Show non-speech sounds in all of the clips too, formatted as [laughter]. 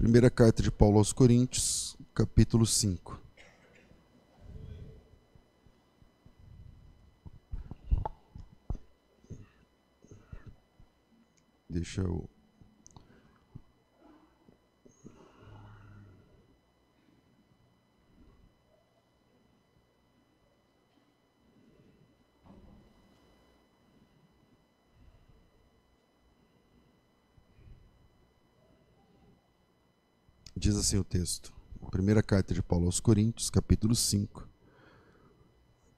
Primeira carta de Paulo aos Coríntios, capítulo 5. Deixa eu. Diz assim o texto. Primeira carta de Paulo aos Coríntios, capítulo 5.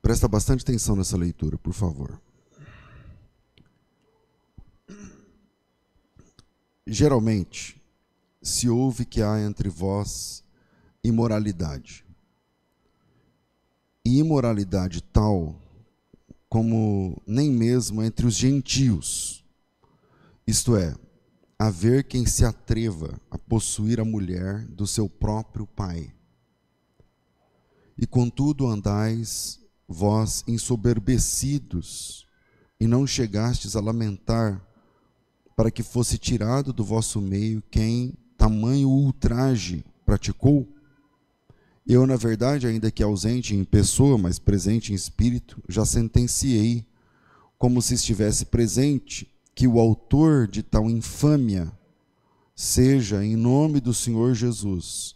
Presta bastante atenção nessa leitura, por favor. Geralmente, se ouve que há entre vós imoralidade. E imoralidade tal como nem mesmo entre os gentios. Isto é, haver quem se atreva a possuir a mulher do seu próprio pai. E contudo andais vós ensoberbecidos, e não chegastes a lamentar, para que fosse tirado do vosso meio quem tamanho ultraje praticou? Eu, na verdade, ainda que ausente em pessoa, mas presente em espírito, já sentenciei, como se estivesse presente, que o autor de tal infâmia seja, em nome do Senhor Jesus,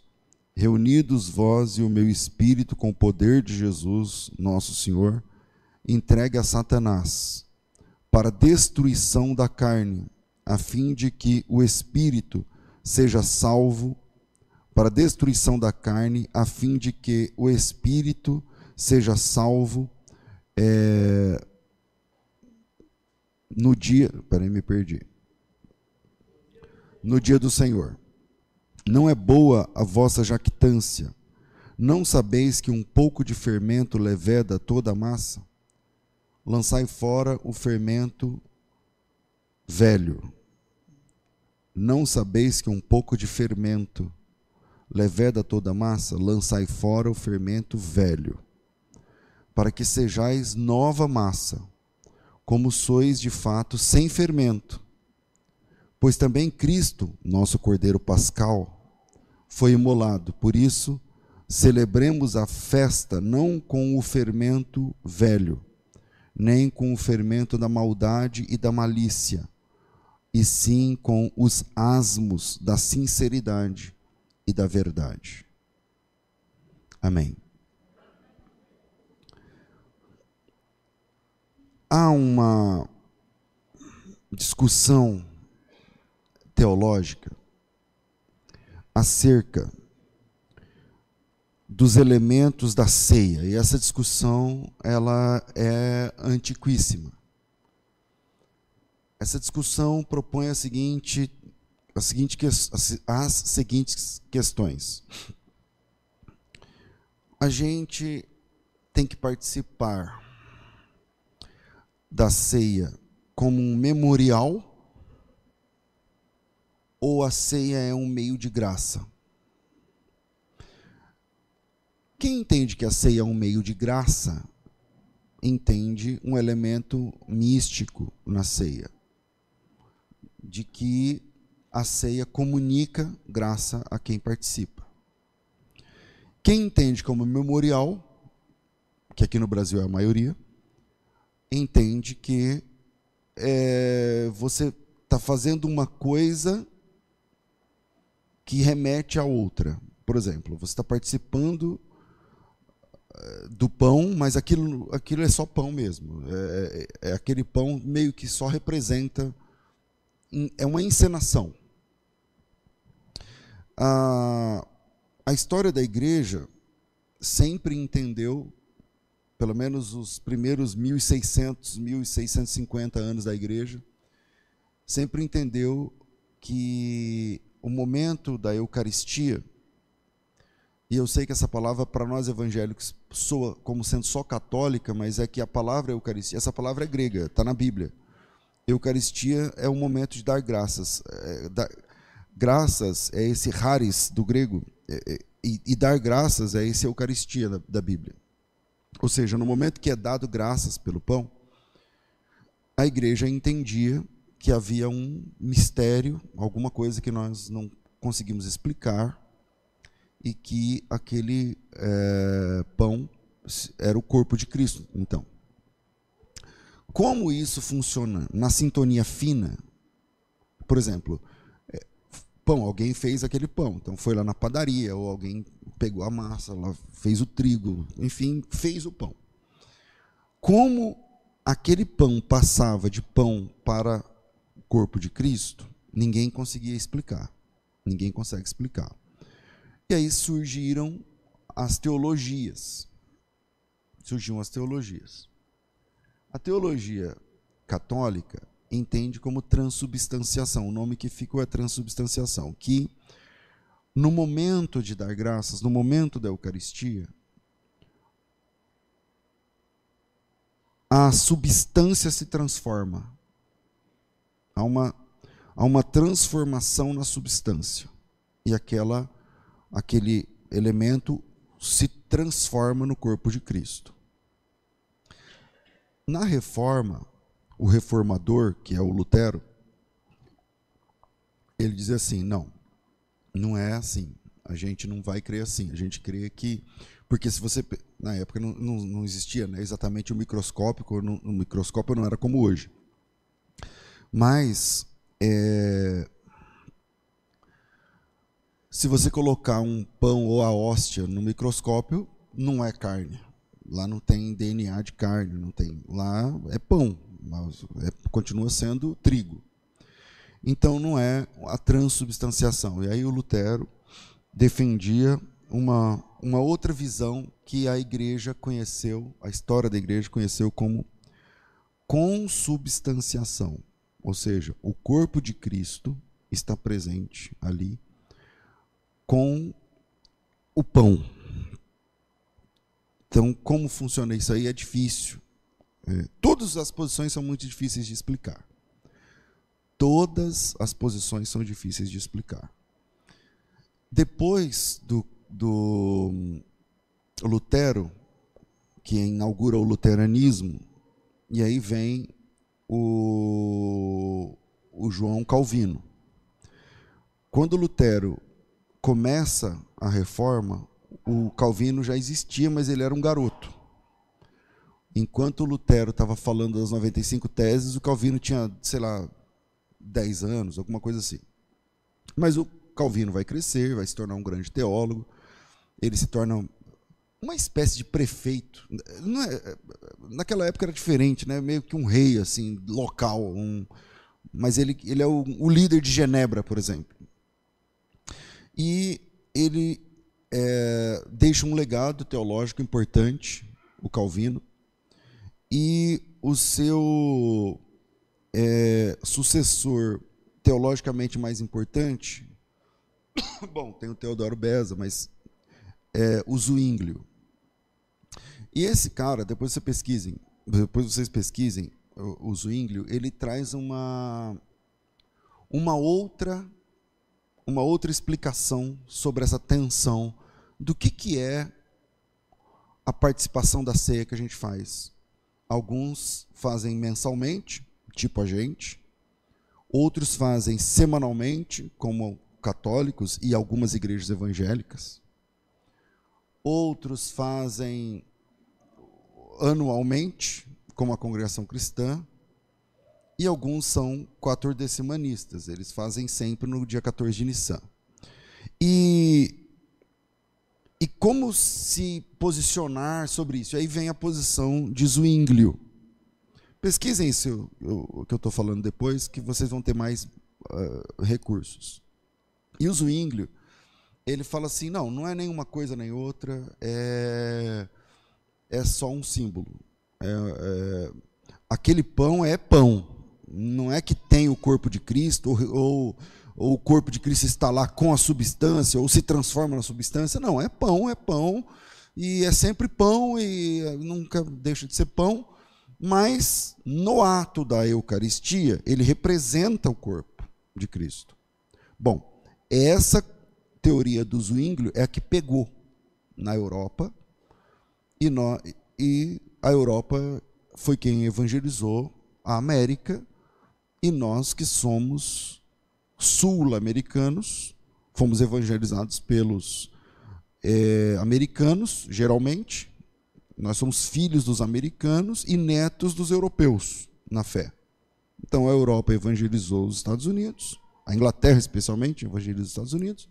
reunidos vós e o meu espírito com o poder de Jesus, nosso Senhor, entregue a Satanás para destruição da carne, a fim de que o espírito seja salvo para destruição da carne, a fim de que o espírito seja salvo é, no dia. Peraí, me perdi. No dia do Senhor. Não é boa a vossa jactância. Não sabeis que um pouco de fermento leveda toda a massa? Lançai fora o fermento velho. Não sabeis que um pouco de fermento leveda toda a massa? Lançai fora o fermento velho, para que sejais nova massa como sois de fato sem fermento. Pois também Cristo, nosso Cordeiro Pascal, foi imolado. Por isso, celebremos a festa não com o fermento velho, nem com o fermento da maldade e da malícia, e sim com os asmos da sinceridade e da verdade. Amém. Há uma discussão teológica acerca dos elementos da ceia, e essa discussão ela é antiquíssima. Essa discussão propõe a seguinte, a seguinte as seguintes questões. A gente tem que participar da ceia como um memorial ou a ceia é um meio de graça? Quem entende que a ceia é um meio de graça, entende um elemento místico na ceia, de que a ceia comunica graça a quem participa. Quem entende como memorial, que aqui no Brasil é a maioria, entende que é, você está fazendo uma coisa que remete a outra. Por exemplo, você está participando é, do pão, mas aquilo, aquilo é só pão mesmo. É, é, é aquele pão meio que só representa. É uma encenação. A, a história da igreja sempre entendeu pelo menos os primeiros 1600, 1650 anos da igreja, sempre entendeu que o momento da Eucaristia, e eu sei que essa palavra para nós evangélicos soa como sendo só católica, mas é que a palavra Eucaristia, essa palavra é grega, está na Bíblia. Eucaristia é o momento de dar graças. É, graças é esse raris do grego, é, é, e, e, dar graças é esse Eucaristia da, da Bíblia. Ou seja, no momento que é dado graças pelo pão, a igreja entendia que havia um mistério, alguma coisa que nós não conseguimos explicar e que aquele é, pão era o corpo de Cristo. Então, como isso funciona na sintonia fina? Por exemplo, pão, alguém fez aquele pão, então foi lá na padaria, ou alguém pegou a massa, lá fez o trigo, enfim, fez o pão. Como aquele pão passava de pão para o corpo de Cristo, ninguém conseguia explicar. Ninguém consegue explicar. E aí surgiram as teologias. Surgiram as teologias. A teologia católica entende como transubstanciação. O nome que ficou é transubstanciação, que no momento de dar graças, no momento da Eucaristia, a substância se transforma. Há uma, há uma transformação na substância. E aquela, aquele elemento se transforma no corpo de Cristo. Na reforma, o reformador, que é o Lutero, ele diz assim: não, não é assim. A gente não vai crer assim. A gente crê que. Porque se você. Na época não, não, não existia né, exatamente o microscópio, o microscópio não era como hoje. Mas. É, se você colocar um pão ou a hóstia no microscópio, não é carne. Lá não tem DNA de carne, não tem. Lá é pão, mas é, continua sendo trigo. Então não é a transubstanciação. E aí o Lutero defendia uma, uma outra visão que a igreja conheceu, a história da igreja conheceu como consubstanciação. Ou seja, o corpo de Cristo está presente ali com o pão. Então, como funciona isso aí é difícil. Todas as posições são muito difíceis de explicar. Todas as posições são difíceis de explicar. Depois do, do Lutero, que inaugura o luteranismo, e aí vem o, o João Calvino. Quando Lutero começa a reforma, o Calvino já existia, mas ele era um garoto. Enquanto Lutero estava falando das 95 teses, o Calvino tinha, sei lá, 10 anos, alguma coisa assim. Mas o Calvino vai crescer, vai se tornar um grande teólogo, ele se torna uma espécie de prefeito. É, naquela época era diferente, né? meio que um rei assim, local, um, mas ele, ele é o, o líder de Genebra, por exemplo. E ele é, deixa um legado teológico importante, o Calvino, e o seu é, sucessor teologicamente mais importante, [coughs] bom, tem o Teodoro Beza, mas é, o Zwinglio. E esse cara, depois você pesquisem, depois vocês pesquisem o, o Zwinglio, ele traz uma uma outra uma outra explicação sobre essa tensão do que que é a participação da ceia que a gente faz. Alguns fazem mensalmente, tipo a gente. Outros fazem semanalmente, como católicos e algumas igrejas evangélicas. Outros fazem anualmente, como a congregação cristã. E alguns são quatordecimanistas, eles fazem sempre no dia 14 de Nissan. E e como se posicionar sobre isso? Aí vem a posição de Zwinglio. Pesquisem isso o, que eu estou falando depois, que vocês vão ter mais uh, recursos. E o Zwinglio, ele fala assim, não, não é nenhuma coisa nem outra, é, é só um símbolo. É, é, aquele pão é pão, não é que tem o corpo de Cristo ou, ou ou o corpo de Cristo está lá com a substância, ou se transforma na substância. Não, é pão, é pão, e é sempre pão, e nunca deixa de ser pão, mas no ato da Eucaristia, ele representa o corpo de Cristo. Bom, essa teoria do Zwinglio é a que pegou na Europa, e, no, e a Europa foi quem evangelizou a América, e nós que somos sul-americanos fomos evangelizados pelos é, americanos, geralmente. Nós somos filhos dos americanos e netos dos europeus na fé. Então a Europa evangelizou os Estados Unidos, a Inglaterra especialmente evangeliza os Estados Unidos,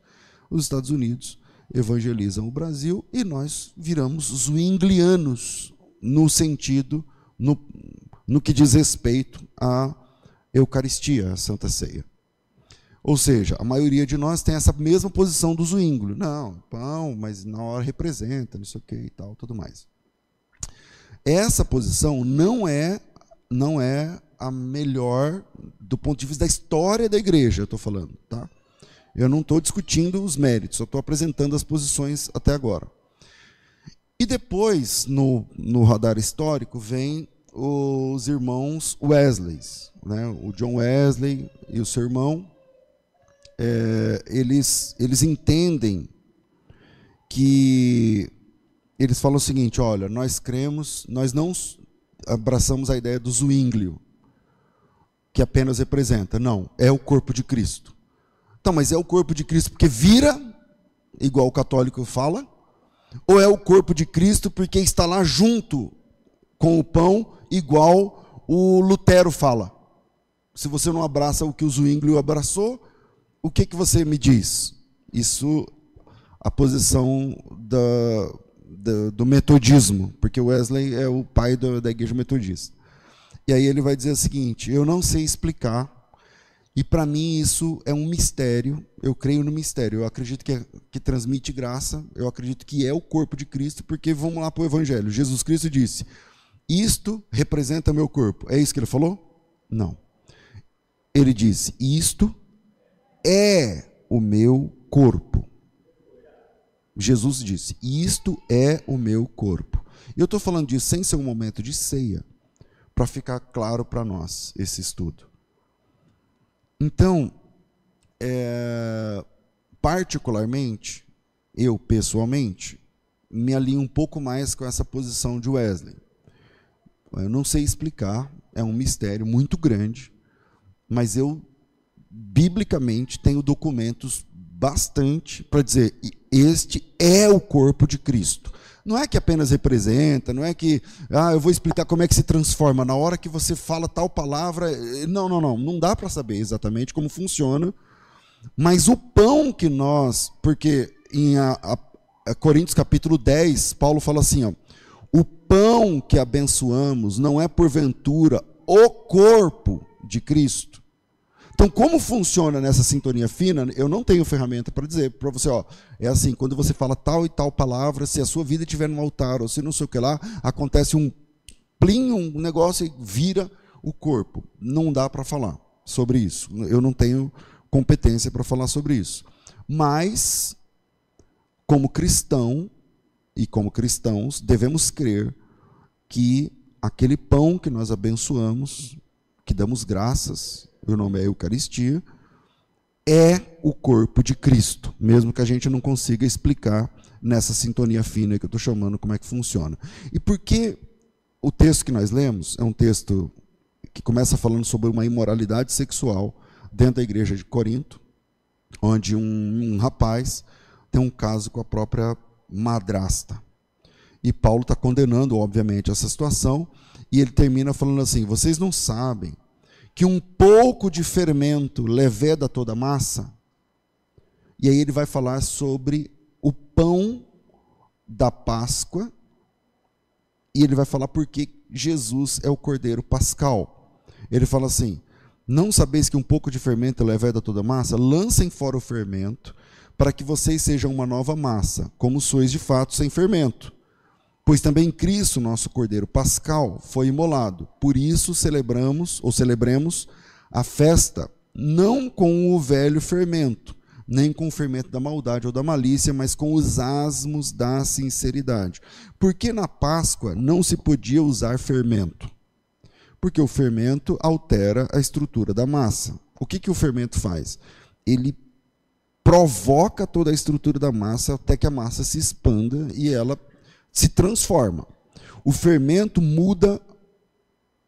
os Estados Unidos evangelizam o Brasil e nós viramos zwinglianos no sentido, no, no que diz respeito à Eucaristia, à Santa Ceia. Ou seja, a maioria de nós tem essa mesma posição do zwinglio. Não, pão, mas na hora representa, não sei o que e tal, tudo mais. Essa posição não é não é a melhor do ponto de vista da história da igreja, eu estou falando, tá? Eu não estou discutindo os méritos, eu estou apresentando as posições até agora. E depois, no, no radar histórico, vem os irmãos Wesley, né? o John Wesley e o seu irmão, é, eles, eles entendem que eles falam o seguinte: olha, nós cremos, nós não abraçamos a ideia do zwinglio, que apenas representa. Não, é o corpo de Cristo. Então, mas é o corpo de Cristo porque vira, igual o católico fala, ou é o corpo de Cristo porque está lá junto com o pão, igual o Lutero fala? Se você não abraça o que o Zwinglio abraçou, o que, que você me diz? Isso, a posição da, da, do metodismo, porque Wesley é o pai do, da igreja metodista. E aí ele vai dizer o seguinte: eu não sei explicar, e para mim isso é um mistério. Eu creio no mistério. Eu acredito que, é, que transmite graça. Eu acredito que é o corpo de Cristo, porque vamos lá para o Evangelho. Jesus Cristo disse: Isto representa meu corpo. É isso que ele falou? Não. Ele disse: Isto é o meu corpo. Jesus disse: Isto é o meu corpo. E eu estou falando disso sem ser um momento de ceia para ficar claro para nós esse estudo. Então, é, particularmente, eu pessoalmente, me alinho um pouco mais com essa posição de Wesley. Eu não sei explicar, é um mistério muito grande, mas eu, biblicamente, tenho documentos bastante para dizer: este é o corpo de Cristo. Não é que apenas representa, não é que, ah, eu vou explicar como é que se transforma. Na hora que você fala tal palavra, eh, não, não, não, não dá para saber exatamente como funciona. Mas o pão que nós, porque em a, a, a Coríntios capítulo 10, Paulo fala assim, ó, o pão que abençoamos não é porventura o corpo de Cristo. Então, como funciona nessa sintonia fina, eu não tenho ferramenta para dizer para você, ó, é assim, quando você fala tal e tal palavra, se a sua vida estiver no altar, ou se não sei o que lá, acontece um plim, um negócio e vira o corpo. Não dá para falar sobre isso. Eu não tenho competência para falar sobre isso. Mas, como cristão e como cristãos, devemos crer que aquele pão que nós abençoamos, que damos graças, o nome é Eucaristia, é o corpo de Cristo, mesmo que a gente não consiga explicar nessa sintonia fina que eu estou chamando como é que funciona. E por que o texto que nós lemos é um texto que começa falando sobre uma imoralidade sexual dentro da igreja de Corinto, onde um, um rapaz tem um caso com a própria madrasta. E Paulo está condenando, obviamente, essa situação, e ele termina falando assim: vocês não sabem que um pouco de fermento leveda toda a massa. E aí ele vai falar sobre o pão da Páscoa. E ele vai falar porque Jesus é o cordeiro pascal. Ele fala assim: Não sabeis que um pouco de fermento leveda toda a massa? Lancem fora o fermento, para que vocês sejam uma nova massa, como sois de fato sem fermento. Pois também Cristo, nosso Cordeiro Pascal, foi imolado. Por isso celebramos, ou celebremos, a festa não com o velho fermento, nem com o fermento da maldade ou da malícia, mas com os asmos da sinceridade. Porque na Páscoa não se podia usar fermento? Porque o fermento altera a estrutura da massa. O que, que o fermento faz? Ele provoca toda a estrutura da massa até que a massa se expanda e ela se transforma. O fermento muda,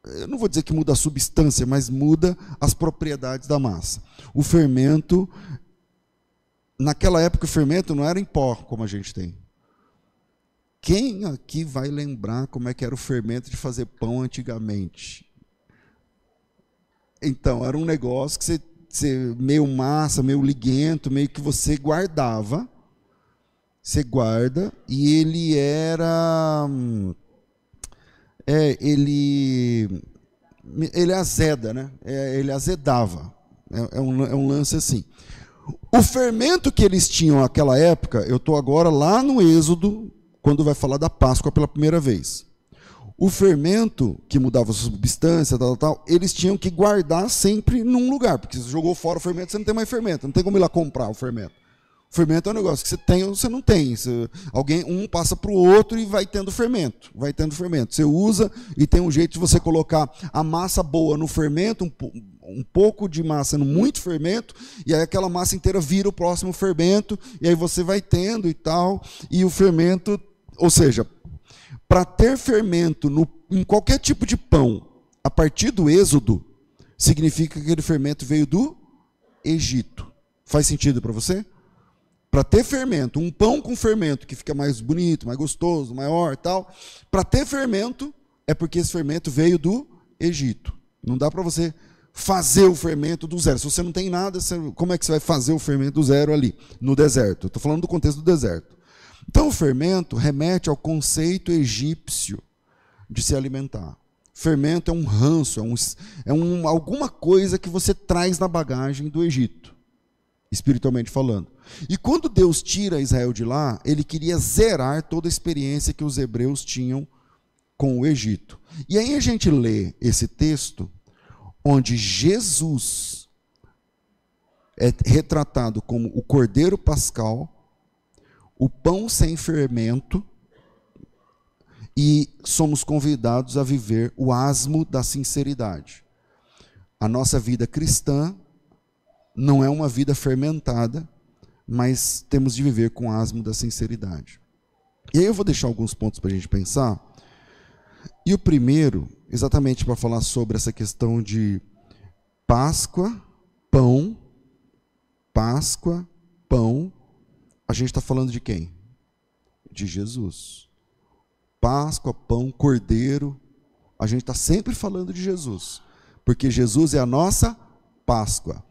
eu não vou dizer que muda a substância, mas muda as propriedades da massa. O fermento naquela época o fermento não era em pó como a gente tem. Quem aqui vai lembrar como é que era o fermento de fazer pão antigamente? Então, era um negócio que você, você meio massa, meio liguento, meio que você guardava. Você guarda e ele era é, ele ele azeda, né? É, ele azedava. É, é, um, é um lance assim. O fermento que eles tinham naquela época, eu estou agora lá no Êxodo, quando vai falar da Páscoa pela primeira vez. O fermento, que mudava a substância, tal, tal, eles tinham que guardar sempre num lugar, porque se jogou fora o fermento, você não tem mais fermento, não tem como ir lá comprar o fermento. Fermento é um negócio que você tem ou você não tem. Você, alguém, um passa para o outro e vai tendo fermento. Vai tendo fermento. Você usa e tem um jeito de você colocar a massa boa no fermento, um, um pouco de massa no muito fermento, e aí aquela massa inteira vira o próximo fermento, e aí você vai tendo e tal, e o fermento ou seja, para ter fermento no, em qualquer tipo de pão, a partir do êxodo, significa que aquele fermento veio do Egito. Faz sentido para você? Para ter fermento, um pão com fermento que fica mais bonito, mais gostoso, maior tal, para ter fermento é porque esse fermento veio do Egito. Não dá para você fazer o fermento do zero. Se você não tem nada, como é que você vai fazer o fermento do zero ali, no deserto? Estou falando do contexto do deserto. Então, o fermento remete ao conceito egípcio de se alimentar. Fermento é um ranço, é, um, é um, alguma coisa que você traz na bagagem do Egito, espiritualmente falando. E quando Deus tira Israel de lá, ele queria zerar toda a experiência que os hebreus tinham com o Egito. E aí a gente lê esse texto, onde Jesus é retratado como o cordeiro pascal o pão sem fermento e somos convidados a viver o asmo da sinceridade. A nossa vida cristã não é uma vida fermentada, mas temos de viver com o asmo da sinceridade. E aí eu vou deixar alguns pontos para a gente pensar. E o primeiro, exatamente para falar sobre essa questão de Páscoa, pão, Páscoa, pão a gente está falando de quem? De Jesus. Páscoa, pão, cordeiro. A gente está sempre falando de Jesus. Porque Jesus é a nossa Páscoa.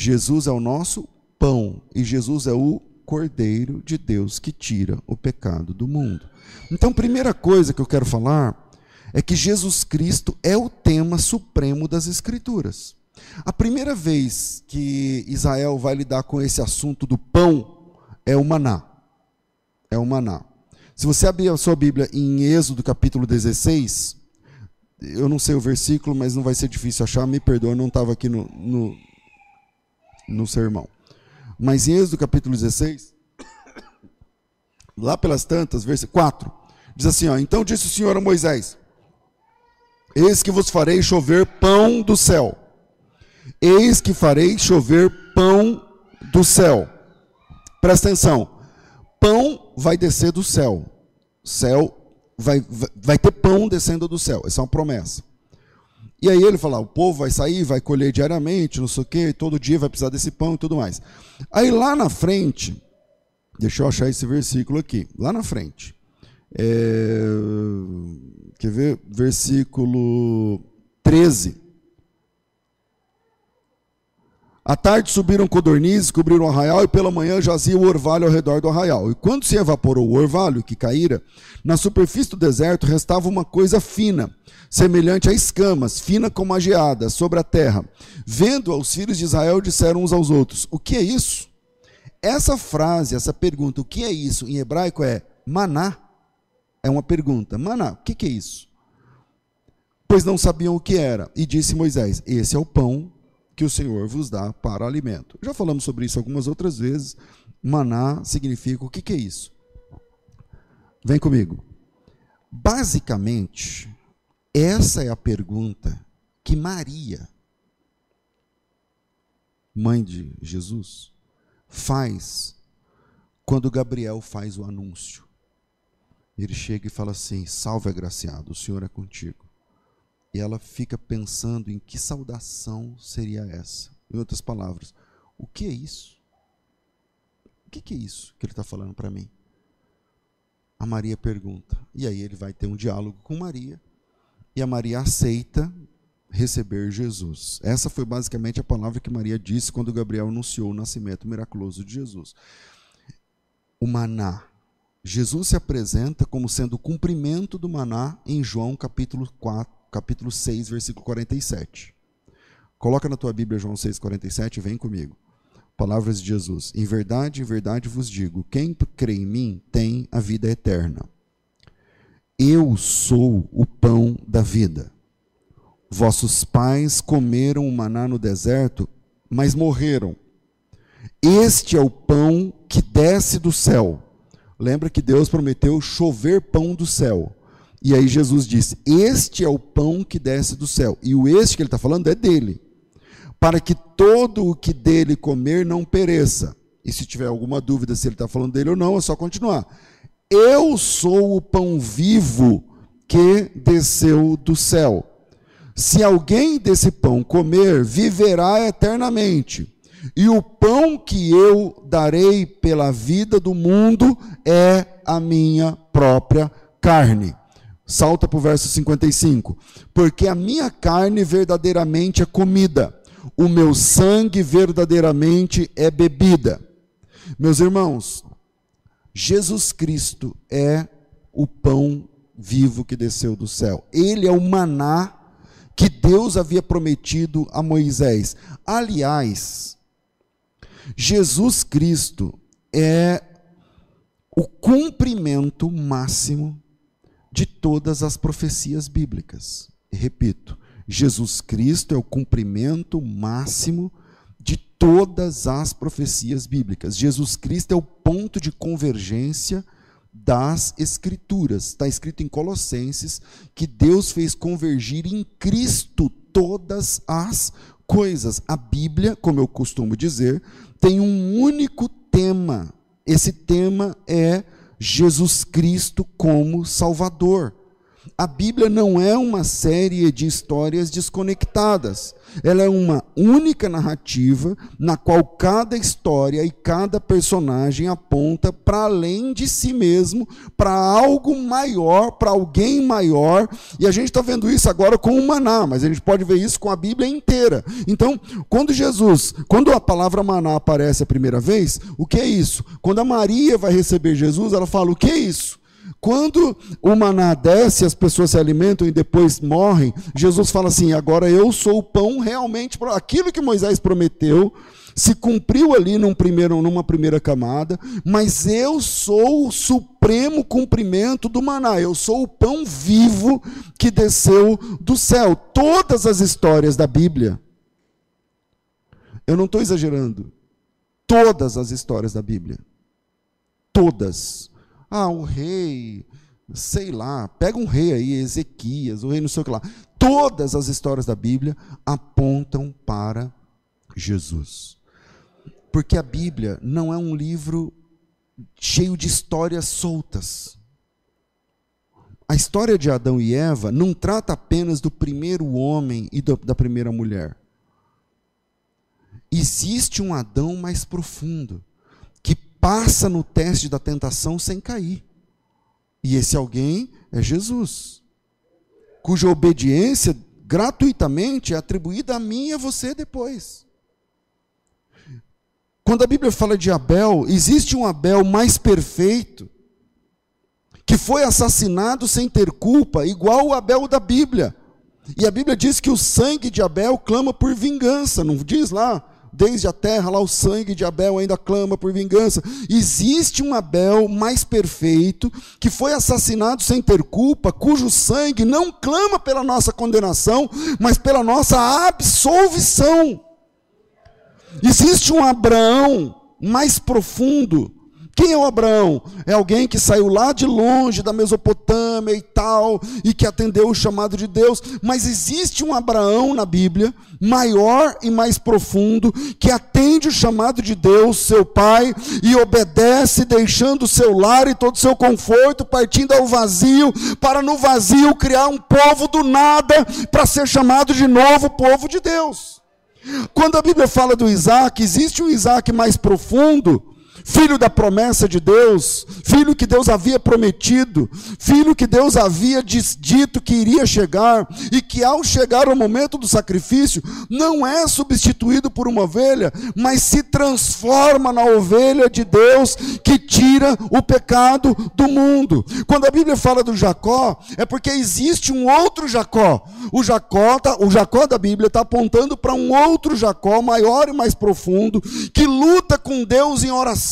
Jesus é o nosso pão. E Jesus é o Cordeiro de Deus que tira o pecado do mundo. Então, primeira coisa que eu quero falar é que Jesus Cristo é o tema supremo das Escrituras. A primeira vez que Israel vai lidar com esse assunto do pão, é o maná. É o maná. Se você abrir a sua Bíblia em Êxodo capítulo 16, eu não sei o versículo, mas não vai ser difícil achar, me perdoa, não estava aqui no, no, no sermão. Mas em Êxodo capítulo 16, lá pelas tantas, versículo 4, diz assim: ó, Então disse o Senhor a Moisés: Eis que vos farei chover pão do céu. Eis que farei chover pão do céu Presta atenção. Pão vai descer do céu. Céu vai, vai ter pão descendo do céu. Essa é uma promessa. E aí ele fala: o povo vai sair, vai colher diariamente, não sei o quê, todo dia vai precisar desse pão e tudo mais. Aí lá na frente, deixa eu achar esse versículo aqui. Lá na frente. É, quer ver? Versículo 13. À tarde subiram codornizes, cobriram o arraial, e pela manhã jazia o orvalho ao redor do arraial. E quando se evaporou o orvalho que caíra, na superfície do deserto restava uma coisa fina, semelhante a escamas, fina como a geada, sobre a terra. Vendo-a, os filhos de Israel disseram uns aos outros: O que é isso? Essa frase, essa pergunta, o que é isso, em hebraico é maná. É uma pergunta. Maná, o que, é isso? Pois não sabiam o que era. E disse Moisés: Esse é o pão que o Senhor vos dá para alimento. Já falamos sobre isso algumas outras vezes. Maná significa o que, que é isso? Vem comigo. Basicamente, essa é a pergunta que Maria, mãe de Jesus, faz quando Gabriel faz o anúncio. Ele chega e fala assim: Salve, agraciado, o Senhor é contigo. E ela fica pensando em que saudação seria essa. Em outras palavras, o que é isso? O que, é isso que ele está falando para mim? A Maria pergunta. E aí ele vai ter um diálogo com Maria. E a Maria aceita receber Jesus. Essa foi basicamente a palavra que Maria disse quando Gabriel anunciou o nascimento miraculoso de Jesus. O maná. Jesus se apresenta como sendo o cumprimento do maná em João capítulo 4, capítulo 6, versículo 47. Coloca na tua Bíblia João 6, 47 vem comigo. Palavras de Jesus. Em verdade, em verdade vos digo: quem crê em mim tem a vida eterna. Eu sou o pão da vida. Vossos pais comeram o maná no deserto, mas morreram. Este é o pão que desce do céu. Lembra que Deus prometeu chover pão do céu. E aí Jesus disse: Este é o pão que desce do céu. E o este que ele está falando é dele. Para que todo o que dele comer não pereça. E se tiver alguma dúvida se ele está falando dele ou não, é só continuar. Eu sou o pão vivo que desceu do céu. Se alguém desse pão comer, viverá eternamente. E o pão que eu darei pela vida do mundo é a minha própria carne. Salta para o verso 55. Porque a minha carne verdadeiramente é comida, o meu sangue verdadeiramente é bebida. Meus irmãos, Jesus Cristo é o pão vivo que desceu do céu. Ele é o maná que Deus havia prometido a Moisés. Aliás, Jesus Cristo é o cumprimento máximo de todas as profecias bíblicas. repito, Jesus Cristo é o cumprimento máximo de todas as profecias bíblicas. Jesus Cristo é o ponto de convergência das Escrituras. Está escrito em Colossenses que Deus fez convergir em Cristo todas as coisas. A Bíblia, como eu costumo dizer, tem um único tema. Esse tema é Jesus Cristo como Salvador. A Bíblia não é uma série de histórias desconectadas. Ela é uma única narrativa na qual cada história e cada personagem aponta para além de si mesmo, para algo maior, para alguém maior. E a gente está vendo isso agora com o maná, mas a gente pode ver isso com a Bíblia inteira. Então, quando Jesus, quando a palavra maná aparece a primeira vez, o que é isso? Quando a Maria vai receber Jesus, ela fala: o que é isso? Quando o maná desce, as pessoas se alimentam e depois morrem, Jesus fala assim: agora eu sou o pão realmente. Aquilo que Moisés prometeu se cumpriu ali num primeiro, numa primeira camada, mas eu sou o supremo cumprimento do maná. Eu sou o pão vivo que desceu do céu. Todas as histórias da Bíblia, eu não estou exagerando, todas as histórias da Bíblia, todas ah, o rei, sei lá, pega um rei aí, Ezequias, o rei não sei o que lá. Todas as histórias da Bíblia apontam para Jesus. Porque a Bíblia não é um livro cheio de histórias soltas. A história de Adão e Eva não trata apenas do primeiro homem e do, da primeira mulher. Existe um Adão mais profundo passa no teste da tentação sem cair. E esse alguém é Jesus, cuja obediência gratuitamente é atribuída a mim e a você depois. Quando a Bíblia fala de Abel, existe um Abel mais perfeito, que foi assassinado sem ter culpa, igual o Abel da Bíblia. E a Bíblia diz que o sangue de Abel clama por vingança, não diz lá? Desde a terra, lá o sangue de Abel ainda clama por vingança. Existe um Abel mais perfeito, que foi assassinado sem ter culpa, cujo sangue não clama pela nossa condenação, mas pela nossa absolvição. Existe um Abraão mais profundo, quem é o Abraão? É alguém que saiu lá de longe, da Mesopotâmia e tal, e que atendeu o chamado de Deus. Mas existe um Abraão na Bíblia, maior e mais profundo, que atende o chamado de Deus, seu pai, e obedece, deixando o seu lar e todo o seu conforto, partindo ao vazio, para no vazio criar um povo do nada, para ser chamado de novo povo de Deus. Quando a Bíblia fala do Isaac, existe um Isaac mais profundo filho da promessa de Deus, filho que Deus havia prometido, filho que Deus havia dito que iria chegar e que ao chegar o momento do sacrifício não é substituído por uma ovelha, mas se transforma na ovelha de Deus que tira o pecado do mundo. Quando a Bíblia fala do Jacó, é porque existe um outro Jacó. O Jacó, tá, o Jacó da Bíblia está apontando para um outro Jacó maior e mais profundo que luta com Deus em oração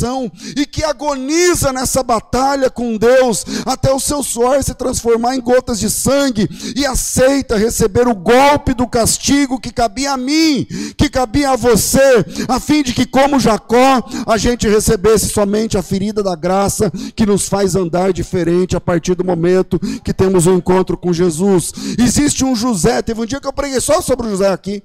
e que agoniza nessa batalha com Deus até o seu suor se transformar em gotas de sangue e aceita receber o golpe do castigo que cabia a mim, que cabia a você, a fim de que, como Jacó, a gente recebesse somente a ferida da graça que nos faz andar diferente a partir do momento que temos um encontro com Jesus. Existe um José, teve um dia que eu preguei só sobre o José aqui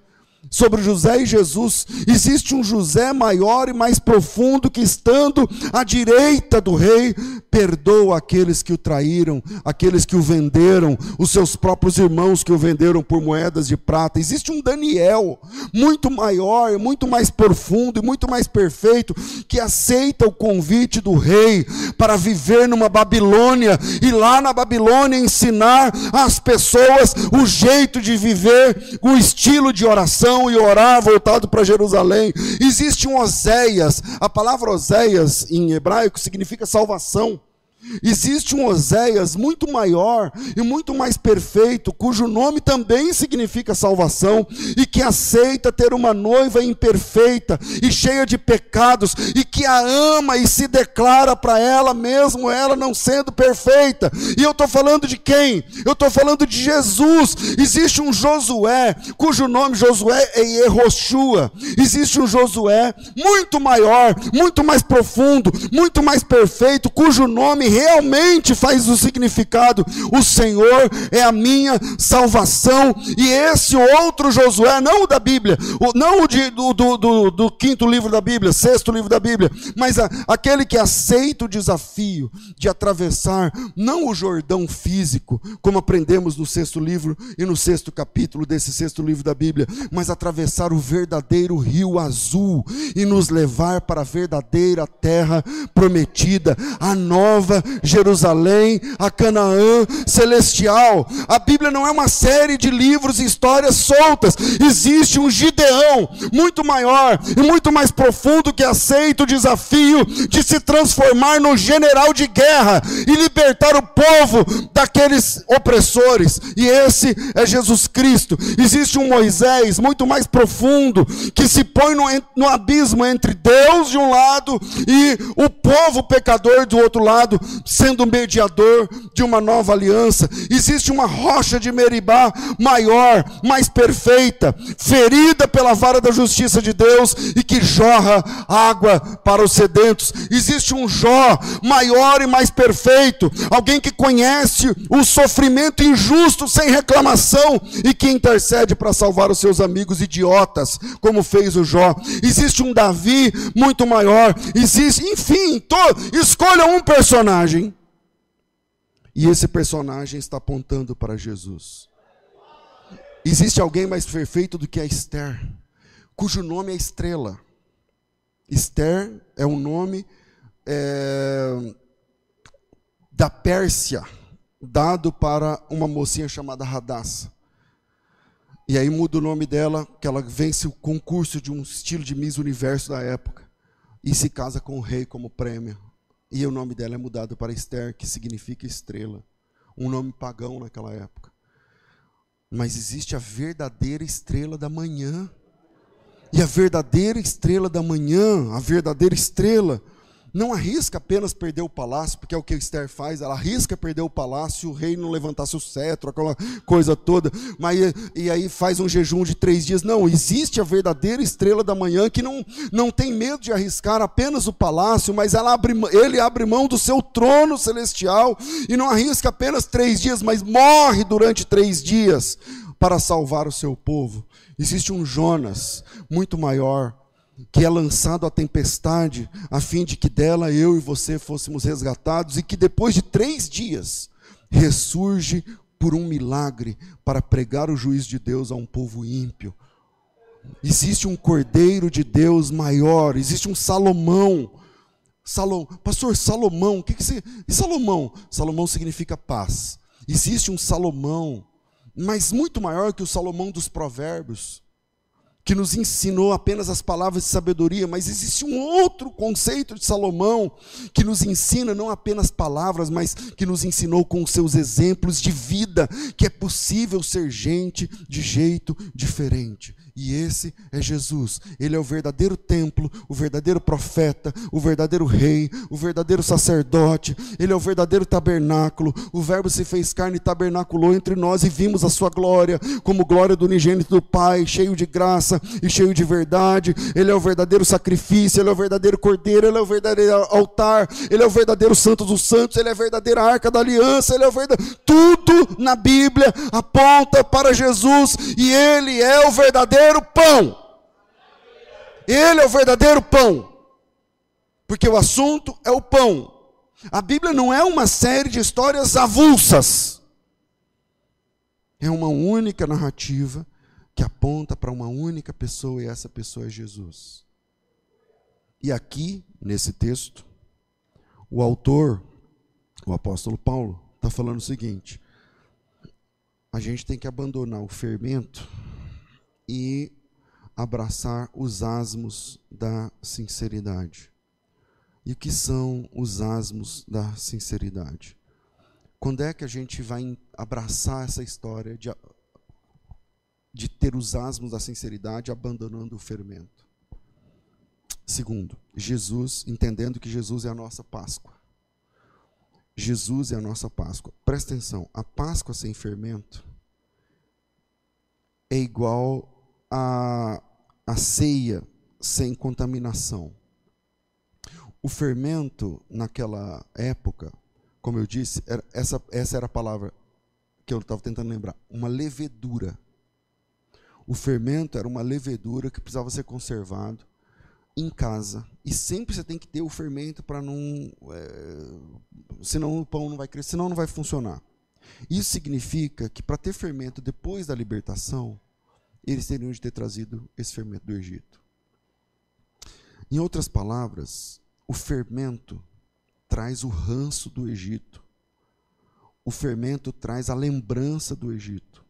sobre José e Jesus, existe um José maior e mais profundo que, estando à direita do rei, perdoa aqueles que o traíram, aqueles que o venderam, os seus próprios irmãos que o venderam por moedas de prata. Existe um Daniel muito maior, muito mais profundo e muito mais perfeito, que aceita o convite do rei para viver numa Babilônia e lá na Babilônia ensinar às pessoas o jeito de viver, o estilo de oração e orar voltado para Jerusalém. Existe um Oséias, a palavra Oséias em hebraico significa salvação. Existe um Oséias muito maior e muito mais perfeito, cujo nome também significa salvação, e que aceita ter uma noiva imperfeita e cheia de pecados, e que a ama e se declara para ela, mesmo ela não sendo perfeita. E eu estou falando de quem? Eu estou falando de Jesus. Existe um Josué, cujo nome Josué é Yehoshua. Existe um Josué muito maior, muito mais profundo, muito mais perfeito, cujo nome realmente faz o significado: o Senhor é a minha salvação. E esse outro Josué, não o da Bíblia, não o de, do, do, do, do, quinto livro da Bíblia, sexto livro da Bíblia, mas a, aquele que aceita o desafio de atravessar não o Jordão físico, como aprendemos no sexto livro e no sexto capítulo desse sexto livro da Bíblia, mas atravessar o verdadeiro rio azul e nos levar para a verdadeira terra prometida, a nova Jerusalém, a Canaã celestial. A Bíblia não é uma série de livros e histórias soltas. Existe um Gideão muito maior e muito mais profundo que aceita o desafio de se transformar no general de guerra e libertar o povo daqueles opressores. E esse é Jesus Cristo. Existe um Moisés muito mais profundo que se põe no, no abismo entre Deus de um lado e o povo pecador do outro lado, sendo mediador de uma nova aliança. Existe uma rocha de Meribá maior, mais perfeita, ferida pela vara da justiça de Deus e que jorra água para os sedentos. Existe um Jó maior e mais perfeito, alguém que conhece o sofrimento injusto sem reclamação e que intercede para salvar os seus amigos idiotas, como fez o Jó. Existe um Davi muito maior, existe, enfim, to, escolha um personagem e esse personagem está apontando para Jesus. Existe alguém mais perfeito do que a Esther, cujo nome é Estrela. Esther é um nome é, da Pérsia, dado para uma mocinha chamada Radassa. E aí muda o nome dela, que ela vence o concurso de um estilo de Miss Universo da época e se casa com o rei como prêmio. E o nome dela é mudado para Esther, que significa estrela. Um nome pagão naquela época. Mas existe a verdadeira estrela da manhã. E a verdadeira estrela da manhã, a verdadeira estrela, não arrisca apenas perder o palácio, porque é o que Esther faz, ela arrisca perder o palácio, o rei não levantasse o cetro, aquela coisa toda, mas e aí faz um jejum de três dias. Não, existe a verdadeira estrela da manhã que não, não tem medo de arriscar apenas o palácio, mas ela abre, ele abre mão do seu trono celestial e não arrisca apenas três dias, mas morre durante três dias para salvar o seu povo. Existe um Jonas muito maior que é lançado à tempestade, a fim de que dela eu e você fôssemos resgatados, e que depois de três dias ressurge por um milagre para pregar o juízo de Deus a um povo ímpio. Existe um cordeiro de Deus maior, existe um Salomão Salom, pastor Salomão, o que que você. E Salomão? Salomão significa paz. Existe um Salomão, mas muito maior que o Salomão dos Provérbios, que nos ensinou apenas as palavras de sabedoria, mas existe um outro conceito de Salomão que nos ensina não apenas palavras, mas que nos ensinou com seus exemplos de vida, que é possível ser gente de jeito diferente. E esse é Jesus. Ele é o verdadeiro templo, o verdadeiro profeta, o verdadeiro rei, o verdadeiro sacerdote. Ele é o verdadeiro tabernáculo. O Verbo se fez carne e tabernaculou entre nós e vimos a sua glória, como glória do unigênito do Pai, cheio de graça e cheio de verdade. Ele é o verdadeiro sacrifício, ele é o verdadeiro cordeiro, ele é o verdadeiro altar, ele é o verdadeiro santo dos santos, ele é a verdadeira arca da aliança, ele é o verdadeiro. Tudo na Bíblia aponta para Jesus e ele é o verdadeiro verdadeiro pão. Ele é o verdadeiro pão. Porque o assunto é o pão. A Bíblia não é uma série de histórias avulsas. É uma única narrativa que aponta para uma única pessoa e essa pessoa é Jesus. E aqui, nesse texto, o autor, o apóstolo Paulo, está falando o seguinte: a gente tem que abandonar o fermento e abraçar os asmos da sinceridade. E o que são os asmos da sinceridade? Quando é que a gente vai abraçar essa história de, de ter os asmos da sinceridade abandonando o fermento? Segundo, Jesus, entendendo que Jesus é a nossa Páscoa. Jesus é a nossa Páscoa. Presta atenção, a Páscoa sem fermento é igual a, a ceia sem contaminação. O fermento, naquela época, como eu disse, era, essa, essa era a palavra que eu estava tentando lembrar, uma levedura. O fermento era uma levedura que precisava ser conservado em casa. E sempre você tem que ter o fermento para não. É, senão o pão não vai crescer, senão não vai funcionar. Isso significa que para ter fermento depois da libertação, eles teriam de ter trazido esse fermento do Egito. Em outras palavras, o fermento traz o ranço do Egito. O fermento traz a lembrança do Egito.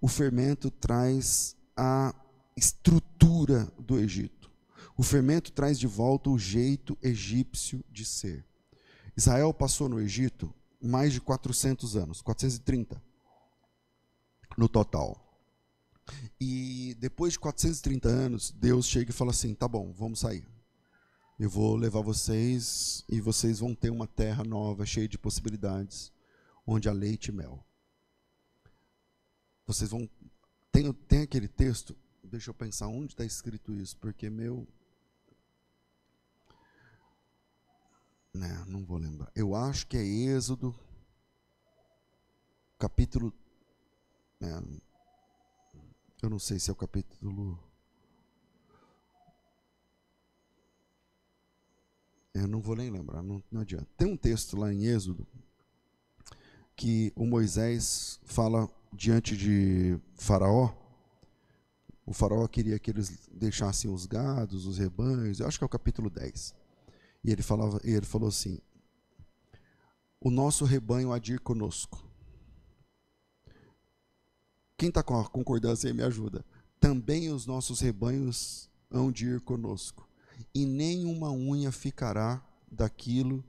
O fermento traz a estrutura do Egito. O fermento traz de volta o jeito egípcio de ser. Israel passou no Egito mais de 400 anos, 430 no total. E depois de 430 anos, Deus chega e fala assim: tá bom, vamos sair. Eu vou levar vocês e vocês vão ter uma terra nova, cheia de possibilidades, onde há leite e mel. Vocês vão. Tem, tem aquele texto, deixa eu pensar onde está escrito isso, porque meu. Né, não vou lembrar. Eu acho que é Êxodo, capítulo. Né, eu não sei se é o capítulo. Eu não vou nem lembrar, não, não adianta. Tem um texto lá em Êxodo que o Moisés fala diante de Faraó. O Faraó queria que eles deixassem os gados, os rebanhos. Eu acho que é o capítulo 10. E ele falava, ele falou assim: O nosso rebanho há de ir conosco. Quem está com a concordância aí me ajuda. Também os nossos rebanhos hão de ir conosco, e nenhuma unha ficará daquilo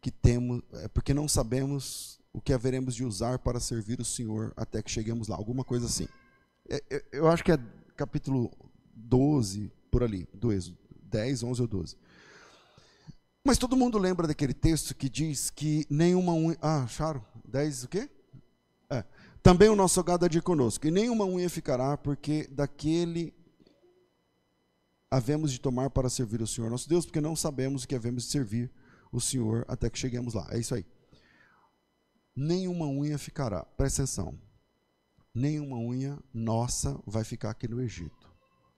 que temos, é, porque não sabemos o que haveremos de usar para servir o Senhor até que cheguemos lá. Alguma coisa assim. É, é, eu acho que é capítulo 12, por ali, do Êxodo. 10, 11 ou 12. Mas todo mundo lembra daquele texto que diz que nenhuma unha. Ah, acharam? 10 o quê? Também o nosso gado de conosco, e nenhuma unha ficará, porque daquele havemos de tomar para servir o Senhor nosso Deus, porque não sabemos o que havemos de servir o Senhor até que cheguemos lá. É isso aí. Nenhuma unha ficará. Presta atenção. Nenhuma unha nossa vai ficar aqui no Egito.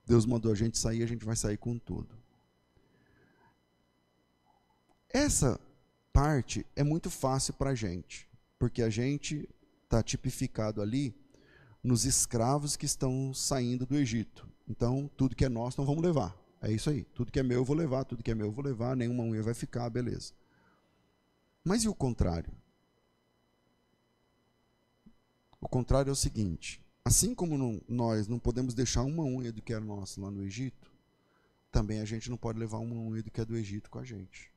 Deus mandou a gente sair, a gente vai sair com tudo. Essa parte é muito fácil para a gente, porque a gente está tipificado ali nos escravos que estão saindo do Egito. Então, tudo que é nosso não vamos levar. É isso aí. Tudo que é meu eu vou levar, tudo que é meu eu vou levar, nenhuma unha vai ficar, beleza. Mas e o contrário? O contrário é o seguinte: assim como não, nós não podemos deixar uma unha do que era nosso lá no Egito, também a gente não pode levar uma unha do que é do Egito com a gente.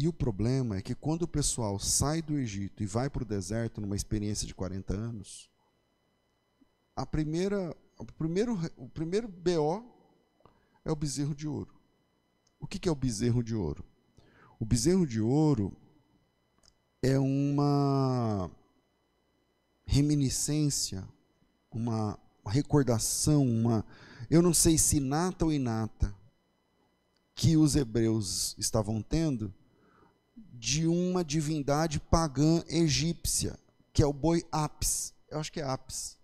E o problema é que quando o pessoal sai do Egito e vai para o deserto numa experiência de 40 anos, a primeira, o, primeiro, o primeiro BO é o bezerro de ouro. O que, que é o bezerro de ouro? O bezerro de ouro é uma reminiscência, uma recordação, uma, eu não sei se nata ou inata, que os hebreus estavam tendo de uma divindade pagã egípcia, que é o boi Apis. Eu acho que é Apis.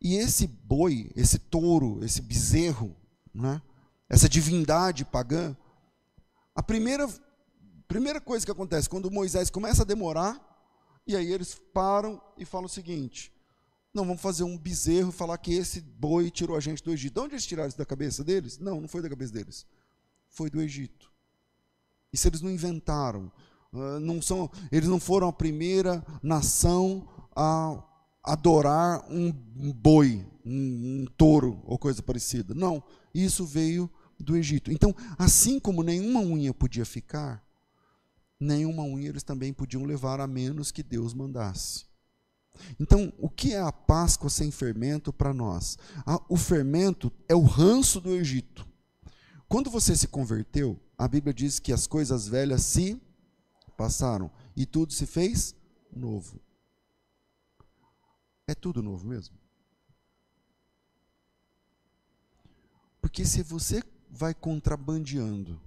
E esse boi, esse touro, esse bezerro, né? essa divindade pagã, a primeira, primeira coisa que acontece, quando Moisés começa a demorar, e aí eles param e falam o seguinte: não, vamos fazer um bezerro e falar que esse boi tirou a gente do Egito. De onde eles tiraram isso da cabeça deles? Não, não foi da cabeça deles. Foi do Egito. Isso eles não inventaram. Uh, não são, eles não foram a primeira nação a adorar um boi, um, um touro ou coisa parecida. Não, isso veio do Egito. Então, assim como nenhuma unha podia ficar, nenhuma unha eles também podiam levar a menos que Deus mandasse. Então, o que é a Páscoa sem fermento para nós? O fermento é o ranço do Egito. Quando você se converteu, a Bíblia diz que as coisas velhas se passaram e tudo se fez novo. É tudo novo mesmo? Porque se você vai contrabandeando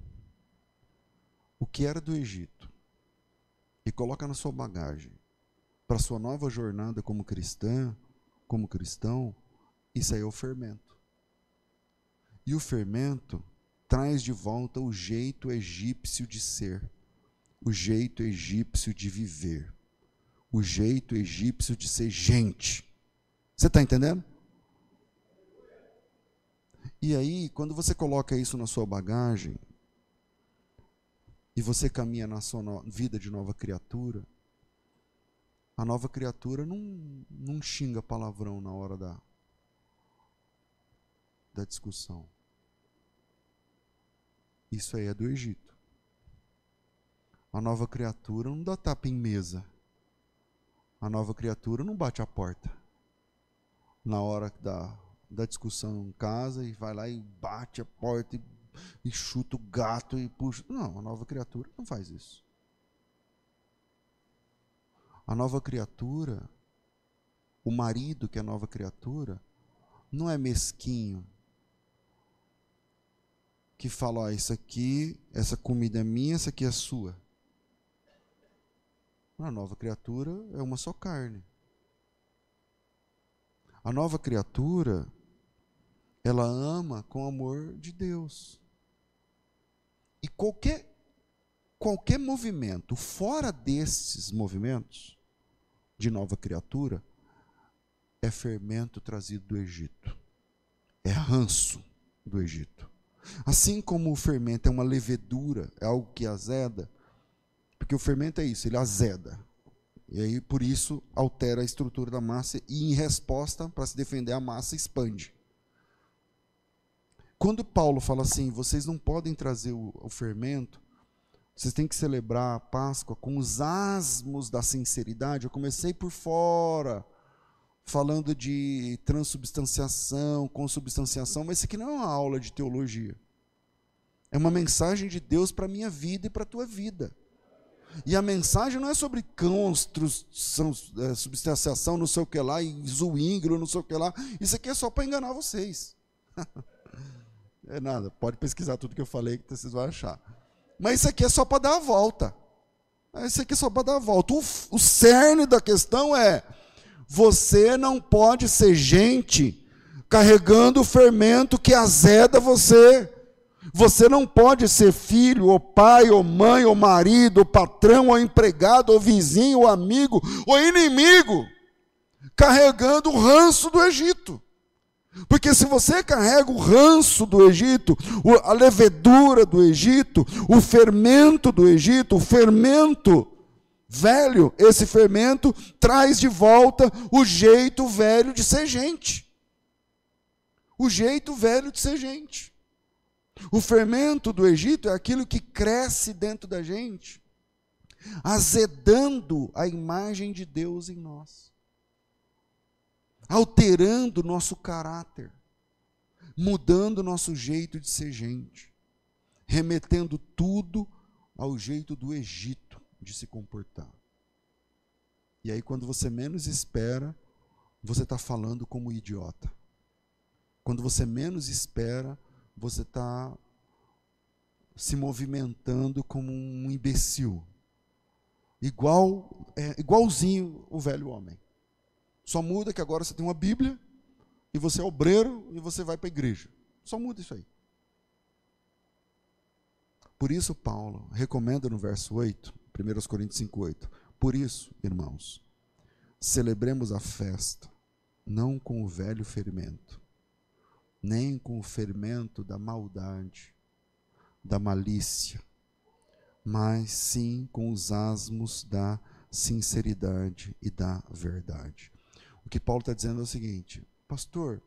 o que era do Egito e coloca na sua bagagem para sua nova jornada como cristã, como cristão, isso aí é o fermento. E o fermento traz de volta o jeito egípcio de ser, o jeito egípcio de viver, o jeito egípcio de ser gente. Você está entendendo? E aí, quando você coloca isso na sua bagagem, e você caminha na sua vida de nova criatura, a nova criatura não, não xinga palavrão na hora da, da discussão. Isso aí é do Egito. A nova criatura não dá tapa em mesa. A nova criatura não bate a porta. Na hora da, da discussão em casa e vai lá e bate a porta e, e chuta o gato e puxa. Não, a nova criatura não faz isso. A nova criatura, o marido que é a nova criatura, não é mesquinho, que fala: isso aqui, essa comida é minha, essa aqui é sua. A nova criatura é uma só carne. A nova criatura, ela ama com amor de Deus. E qualquer, qualquer movimento fora desses movimentos de nova criatura é fermento trazido do Egito. É ranço do Egito. Assim como o fermento é uma levedura, é algo que azeda, porque o fermento é isso, ele azeda. E aí, por isso, altera a estrutura da massa e, em resposta, para se defender, a massa expande. Quando Paulo fala assim, vocês não podem trazer o, o fermento, vocês têm que celebrar a Páscoa com os asmos da sinceridade. Eu comecei por fora, falando de transubstanciação, consubstanciação, mas isso aqui não é uma aula de teologia. É uma mensagem de Deus para a minha vida e para a tua vida. E a mensagem não é sobre construção, é, substanciação, não sei o que lá, e zuíngro, não sei o que lá. Isso aqui é só para enganar vocês. [laughs] é nada, pode pesquisar tudo que eu falei que vocês vão achar. Mas isso aqui é só para dar a volta. Isso aqui é só para dar a volta. O, o cerne da questão é você não pode ser gente carregando o fermento que azeda você. Você não pode ser filho, ou pai, ou mãe, ou marido, ou patrão, ou empregado, ou vizinho, ou amigo, ou inimigo, carregando o ranço do Egito. Porque se você carrega o ranço do Egito, a levedura do Egito, o fermento do Egito, o fermento velho, esse fermento traz de volta o jeito velho de ser gente. O jeito velho de ser gente. O fermento do Egito é aquilo que cresce dentro da gente, azedando a imagem de Deus em nós, alterando nosso caráter, mudando nosso jeito de ser gente, remetendo tudo ao jeito do Egito de se comportar. E aí, quando você menos espera, você está falando como idiota. Quando você menos espera, você está se movimentando como um imbecil. Igual, é, igualzinho o velho homem. Só muda que agora você tem uma Bíblia e você é obreiro e você vai para a igreja. Só muda isso aí. Por isso, Paulo recomenda no verso 8, 1 Coríntios 5, 8. Por isso, irmãos, celebremos a festa, não com o velho ferimento, nem com o fermento da maldade, da malícia, mas sim com os asmos da sinceridade e da verdade. O que Paulo está dizendo é o seguinte: Pastor,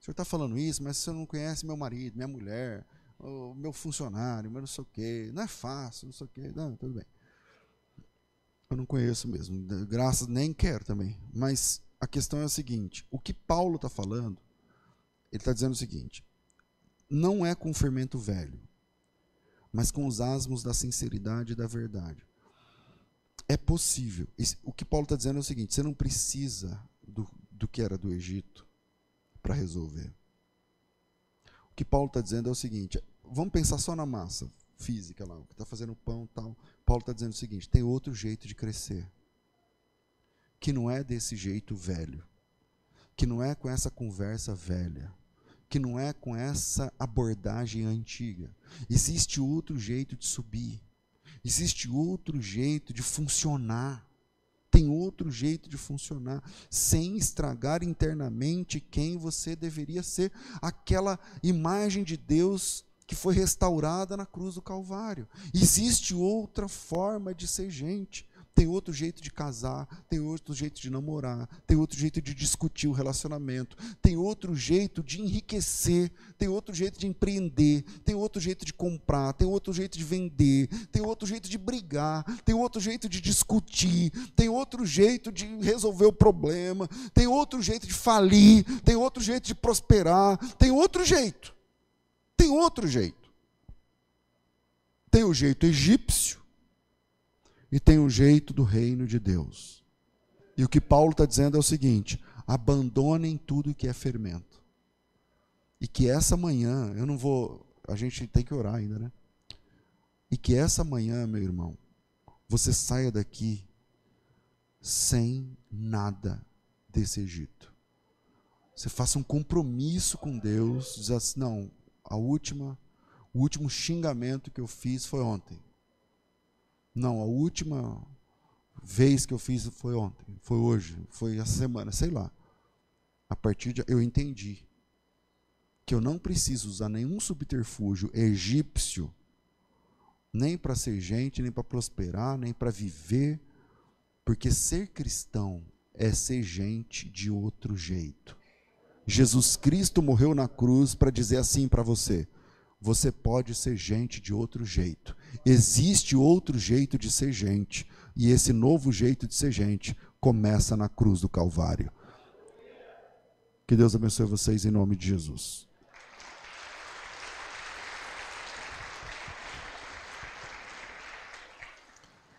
o senhor está falando isso, mas você não conhece meu marido, minha mulher, o meu funcionário, meu não sei o quê, não é fácil, não sei o quê, não, tudo bem. Eu não conheço mesmo, graças nem quero também. Mas a questão é a seguinte: o que Paulo está falando ele está dizendo o seguinte: não é com fermento velho, mas com os asmos da sinceridade e da verdade. É possível. O que Paulo está dizendo é o seguinte: você não precisa do, do que era do Egito para resolver. O que Paulo está dizendo é o seguinte: vamos pensar só na massa física lá, que está fazendo pão tal. Paulo está dizendo o seguinte: tem outro jeito de crescer, que não é desse jeito velho, que não é com essa conversa velha, que não é com essa abordagem antiga. Existe outro jeito de subir. Existe outro jeito de funcionar. Tem outro jeito de funcionar sem estragar internamente quem você deveria ser, aquela imagem de Deus que foi restaurada na cruz do Calvário. Existe outra forma de ser gente tem outro jeito de casar, tem outro jeito de namorar, tem outro jeito de discutir o relacionamento, tem outro jeito de enriquecer, tem outro jeito de empreender, tem outro jeito de comprar, tem outro jeito de vender, tem outro jeito de brigar, tem outro jeito de discutir, tem outro jeito de resolver o problema, tem outro jeito de falir, tem outro jeito de prosperar, tem outro jeito. Tem outro jeito. Tem o jeito egípcio, e tem o jeito do reino de Deus. E o que Paulo está dizendo é o seguinte: abandonem tudo que é fermento. E que essa manhã, eu não vou, a gente tem que orar ainda, né? E que essa manhã, meu irmão, você saia daqui sem nada desse Egito. Você faça um compromisso com Deus, diz assim, não, a última, o último xingamento que eu fiz foi ontem. Não, a última vez que eu fiz foi ontem, foi hoje, foi essa semana, sei lá. A partir de eu entendi que eu não preciso usar nenhum subterfúgio egípcio, nem para ser gente, nem para prosperar, nem para viver, porque ser cristão é ser gente de outro jeito. Jesus Cristo morreu na cruz para dizer assim para você: você pode ser gente de outro jeito. Existe outro jeito de ser gente. E esse novo jeito de ser gente começa na cruz do Calvário. Que Deus abençoe vocês em nome de Jesus.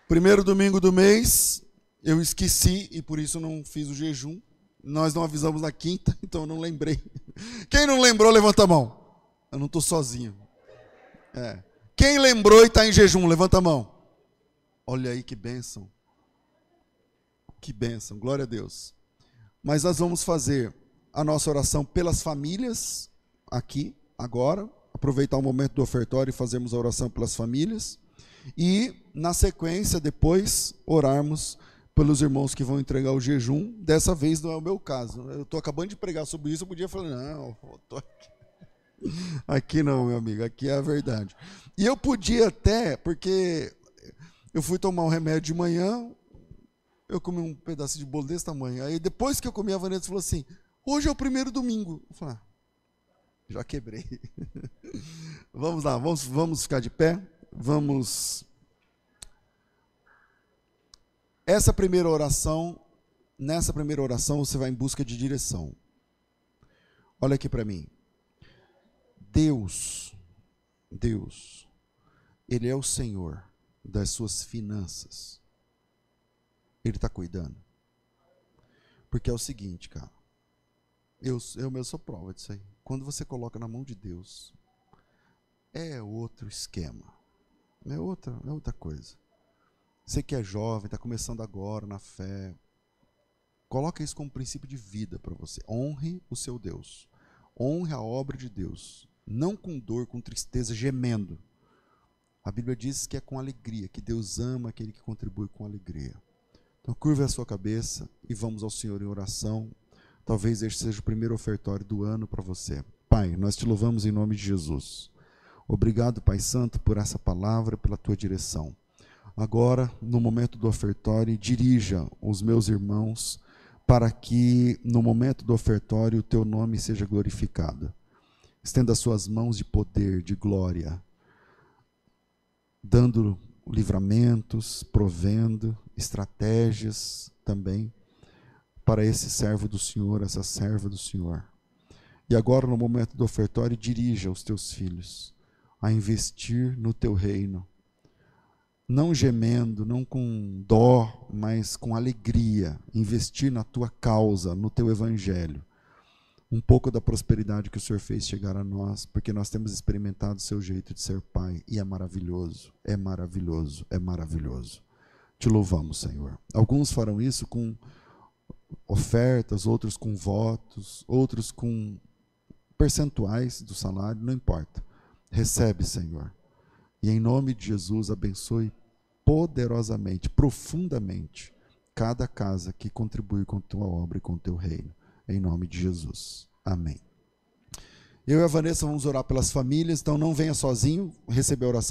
Primeiro domingo do mês, eu esqueci e por isso não fiz o jejum. Nós não avisamos na quinta, [laughs] então eu não lembrei. Quem não lembrou, levanta a mão. Eu não estou sozinho. É. Quem lembrou e está em jejum, levanta a mão. Olha aí que bênção. Que bênção, glória a Deus. Mas nós vamos fazer a nossa oração pelas famílias, aqui, agora. Aproveitar o momento do ofertório e fazermos a oração pelas famílias. E, na sequência, depois, orarmos pelos irmãos que vão entregar o jejum. Dessa vez não é o meu caso. Eu estou acabando de pregar sobre isso, eu podia falar, não, estou aqui. [laughs] Aqui não, meu amigo, aqui é a verdade. E eu podia até, porque eu fui tomar um remédio de manhã, eu comi um pedaço de bolo desse tamanho. Aí depois que eu comi, a Vanessa falou assim: hoje é o primeiro domingo. Eu falei, ah, já quebrei. [laughs] vamos lá, vamos, vamos ficar de pé. Vamos. Essa primeira oração, nessa primeira oração, você vai em busca de direção. Olha aqui para mim. Deus, Deus, Ele é o Senhor das suas finanças. Ele está cuidando. Porque é o seguinte, cara. Eu, eu mesmo sou prova disso aí. Quando você coloca na mão de Deus, é outro esquema. É outra, é outra coisa. Você que é jovem, está começando agora na fé, coloca isso como princípio de vida para você. Honre o seu Deus. Honre a obra de Deus não com dor, com tristeza, gemendo. A Bíblia diz que é com alegria, que Deus ama aquele que contribui com alegria. Então, curva a sua cabeça e vamos ao Senhor em oração. Talvez este seja o primeiro ofertório do ano para você. Pai, nós te louvamos em nome de Jesus. Obrigado, Pai Santo, por essa palavra, pela tua direção. Agora, no momento do ofertório, dirija os meus irmãos para que, no momento do ofertório, o teu nome seja glorificado. Estenda suas mãos de poder, de glória, dando livramentos, provendo estratégias também para esse servo do Senhor, essa serva do Senhor. E agora, no momento do ofertório, dirija os teus filhos a investir no teu reino, não gemendo, não com dó, mas com alegria, investir na tua causa, no teu evangelho um pouco da prosperidade que o Senhor fez chegar a nós, porque nós temos experimentado o seu jeito de ser pai e é maravilhoso, é maravilhoso, é maravilhoso. Te louvamos, Senhor. Alguns farão isso com ofertas, outros com votos, outros com percentuais do salário, não importa. Recebe, Senhor. E em nome de Jesus, abençoe poderosamente, profundamente, cada casa que contribui com tua obra e com teu reino em nome de Jesus. Amém. Eu e a Vanessa vamos orar pelas famílias, então não venha sozinho receber a oração.